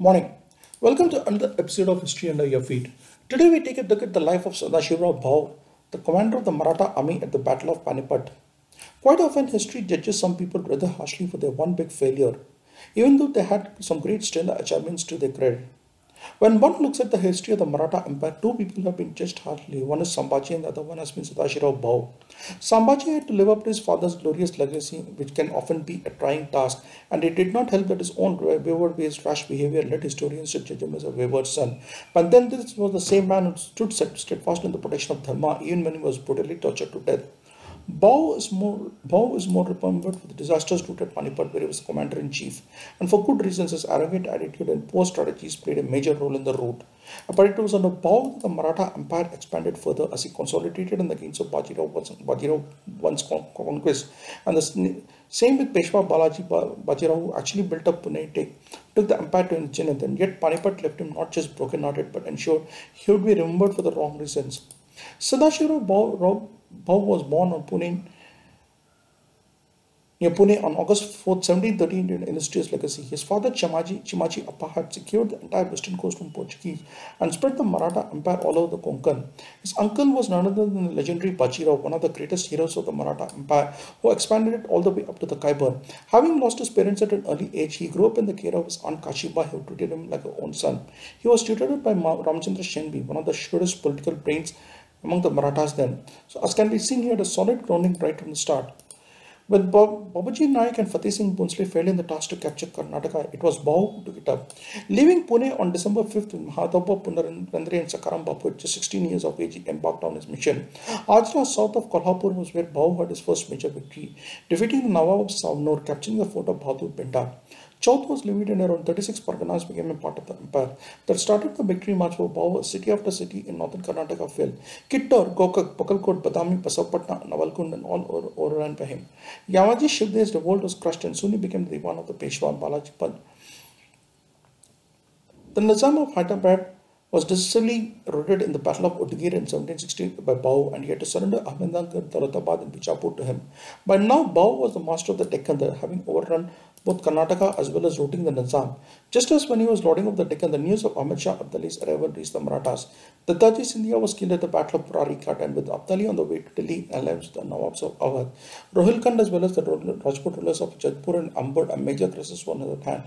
Morning. Welcome to another episode of History Under Your Feet. Today we take a look at the life of Sadashivrao Bhau, the commander of the Maratha army at the Battle of Panipat. Quite often, history judges some people rather harshly for their one big failure, even though they had some great stellar achievements to their credit. When one looks at the history of the Maratha Empire, two people have been judged harshly. One is Sambhaji and the other one has been Sadashivrao Bhau. Sambhaji had to live up to his father's glorious legacy, which can often be a trying task, and it did not help that his own wayward-based rash behavior led historians to judge him as a wayward son. But then this was the same man who stood steadfast in the protection of Dharma, even when he was brutally tortured to death. Bhau is more Bhau is more remembered for the disasters route at Panipat, where he was commander in chief, and for good reasons. His arrogant attitude and poor strategies played a major role in the route. But it was under that the Maratha Empire expanded further as he consolidated in the gains of Bajirao, Bajirao once conquest, and the same with Peshwa Balaji Bajirao, who actually built up Pune, took the empire to its zenith, and yet Panipat left him not just broken-hearted, but ensured he would be remembered for the wrong reasons. Sadashivrao Bhau Bhau was born on Pune, near Pune on August 4, 1713 in an illustrious legacy. His father Chamaji, Chimaji Appa had secured the entire western coast from Portuguese and spread the Maratha Empire all over the Konkan. His uncle was none other than the legendary Bajirao, one of the greatest heroes of the Maratha Empire, who expanded it all the way up to the Khyber. Having lost his parents at an early age, he grew up in the care of his aunt Kashiba, who treated him like her own son. He was tutored by Ramchandra Shenbi, one of the shrewdest political brains among the Marathas then. So as can be seen here, a solid grounding right from the start. When Babaji Naik and Fateh Singh Bhonsle failed in the task to capture Karnataka, it was who took it up. Leaving Pune on December 5th, Mahadeva Punarendra and Sakharam Bapu, just 16 years of age, embarked on his mission. Ajra, south of Kolhapur, was where Bhau had his first major victory, defeating the Nawab of Savnur, capturing the fort of Bahadur Benda. Chauth was levied and around 36 parganas became a part of the empire. That started the victory march for Bhau, city after city in northern Karnataka fell. Kittur, Gokak, Bagalkot, Badami, Basavapatna, Nawalkund and all overran by him. Yamaji Shivdev's revolt was crushed and soon he became the Diwan of the Peshwa Balaji Pad. The Nizam of Hyderabad was decisively routed in the Battle of Udgir in 1760 by Bhau and he had to surrender Ahmednagar, Daulatabad and Bijapur to him. By now, Bhau was the master of the Deccan, having overrun both Karnataka as well as routing the Nizam. Just as when he was lording of the Deccan, the news of Ahmad Shah Abdali's arrival reached the Marathas. The Dattaji Scindia was killed at the Battle of Barari and with Abdali on the way to Delhi and alliance the Nawabs of Awadh. Rohilkhand as well as the Rajput rulers of Jodhpur and Ambud, a major crisis was at hand.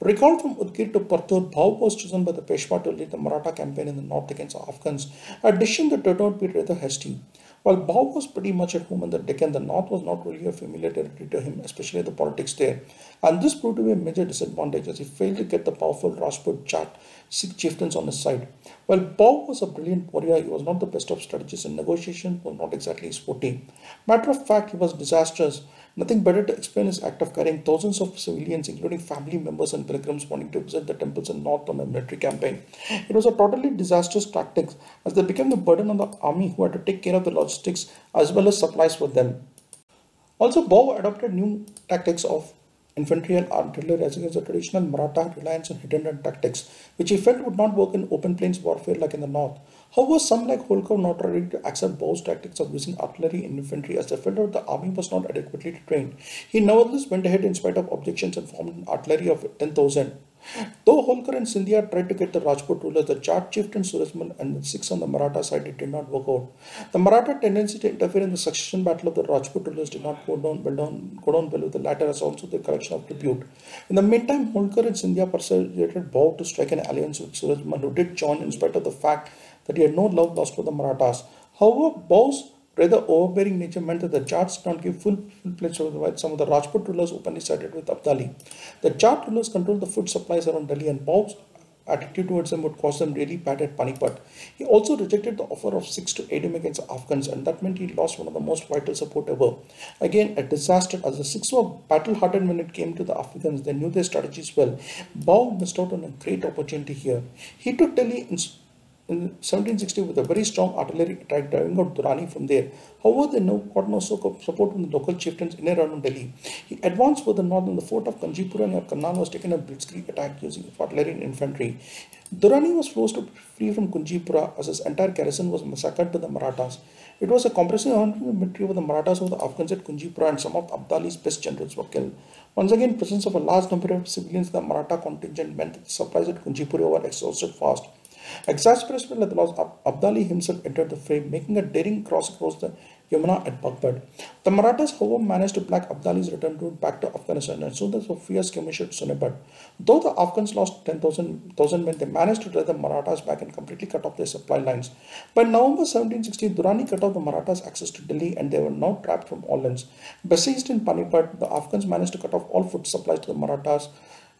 Recalled from Udgir to Partur, Bhau was chosen by the Peshwa to lead the Maratha campaign in the north against Afghans, a decision that turned out to be rather hasty. While Bhau was pretty much at home in the Deccan, the north was not really a familiar territory to him, especially the politics there. And this proved to be a major disadvantage as he failed to get the powerful Rajput Jat Sikh chieftains on his side. While Bhau was a brilliant warrior, he was not the best of strategists and negotiations was not exactly his forte. Matter of fact, he was disastrous Nothing better to explain his act of carrying thousands of civilians, including family members and pilgrims, wanting to visit the temples in north on a military campaign. It was a totally disastrous tactic as they became the burden on the army who had to take care of the logistics as well as supplies for them. Also, Bhau adopted new tactics of infantry and artillery as against the traditional Maratha reliance on hidden and tactics, which he felt would not work in open plains warfare like in the north. However, some like Holkar not ready to accept Bhau's tactics of using artillery and infantry as they felt that the army was not adequately trained. He nevertheless went ahead in spite of objections and formed an artillery of 10,000. Though Holkar and Scindia tried to get the Rajput rulers, the Jat chieftain Surajmal and the Sikhs on the Maratha side, it did not work out. The Maratha tendency to interfere in the succession battle of the Rajput rulers did not go down well, down, go down well with the latter as also the collection of tribute. In the meantime, Holkar and Scindia persuaded Bhau to strike an alliance with Surajmal, who did join in spite of the fact that he had no love lost for the Marathas. However, Bhau's rather overbearing nature meant that the Jats did not give full, full pledge while some of the Rajput rulers openly sided with Abdali. The Jat rulers controlled the food supplies around Delhi and Bhau's attitude towards them would cause them really bad at Panipat. He also rejected the offer of Sikhs to aid him against the Afghans and that meant he lost one of the most vital support ever. Again, a disaster as the Sikhs were battle-hardened when it came to the Afghans. They knew their strategies well. Bhau missed out on a great opportunity here. He took Delhi in in 1760 with a very strong artillery attack driving out Durrani from there. However, they no, got no support from the local chieftains in and around Delhi. He advanced further north and the fort of Kunjipura near Karnal was taken a blitzkrieg attack using artillery and infantry. Durrani was forced to flee from Kunjipura as his entire garrison was massacred by the Marathas. It was a comprehensive victory over the Marathas over the Afghans at Kunjipura and some of Abdali's best generals were killed. Once again, presence of a large number of civilians in the Maratha contingent meant that the supplies at Kunjipura were exhausted fast. Exasperated at the loss, Abdali himself entered the fray, making a daring cross across the Yamuna at Baghpat. The Marathas, however, managed to block Abdali's return route back to Afghanistan and soon the Sophia skirmish at Sonipat. Though the Afghans lost 10,000 men, they managed to drive the Marathas back and completely cut off their supply lines. By November 1760, Durrani cut off the Marathas' access to Delhi and they were now trapped from all ends. Besieged in Panipat, the Afghans managed to cut off all food supplies to the Marathas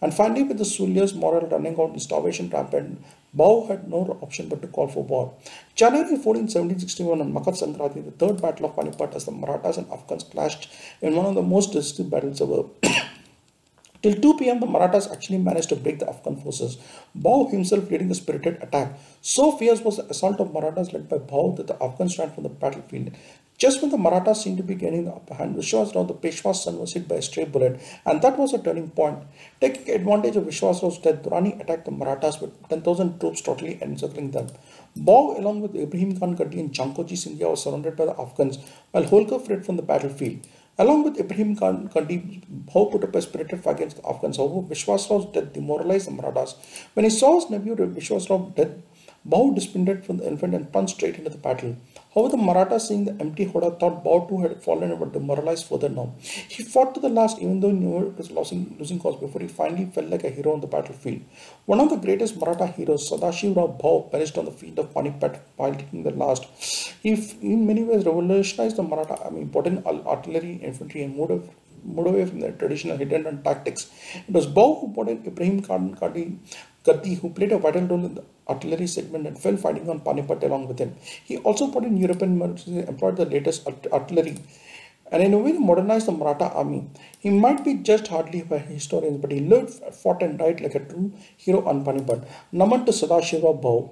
and finally, with the Sulia's morale running out and starvation rampant, Bhau had no option but to call for war. January 14, 1761, on Makar Sankranti, the third battle of Panipat, as the Marathas and Afghans clashed in one of the most decisive battles ever. Till 2 pm, the Marathas actually managed to break the Afghan forces, Bhau himself leading a spirited attack. So fierce was the assault of Marathas led by Bhau that the Afghans ran from the battlefield. Just when the Marathas seemed to be gaining the upper hand, Vishwas Vishwasrao, the Peshwa's son, was hit by a stray bullet, and that was a turning point. Taking advantage of Vishwas Vishwasrao's death, Durrani attacked the Marathas with 10,000 troops totally encircling them. Bhau, along with Ibrahim Khan Gardi and Jankoji Scindia, was surrounded by the Afghans, while Holkar fled from the battlefield. Along with Ibrahim Khan Gardi, Bhau put up a spirited fight against the Afghans. However, Vishwasrao's death demoralized the Marathas. When he saw his nephew Vishwasrao dead, Bhau disbanded from the infant and plunged straight into the battle. However, the Maratha seeing the empty howdah, thought Bhau too had fallen and were demoralized further now. He fought to the last, even though he knew it was losing, losing cause before he finally felt like a hero on the battlefield. One of the greatest Maratha heroes, Sadashivrao Bhau, perished on the field of Panipat while taking the last. He, in many ways, revolutionized the Maratha army, brought in artillery, infantry, and moved moved away from their traditional hidden and tactics. It was Bhau who brought in Ibrahim Khan Gardi, Gardi, who played a vital role in the artillery segment and fell fighting on Panipat along with him. He also brought in European military employed the latest artillery and in a way modernized the Maratha army. He might be judged hardly by historians, but he lived, fought and died like a true hero on Panipat. Naman to Sadashiva.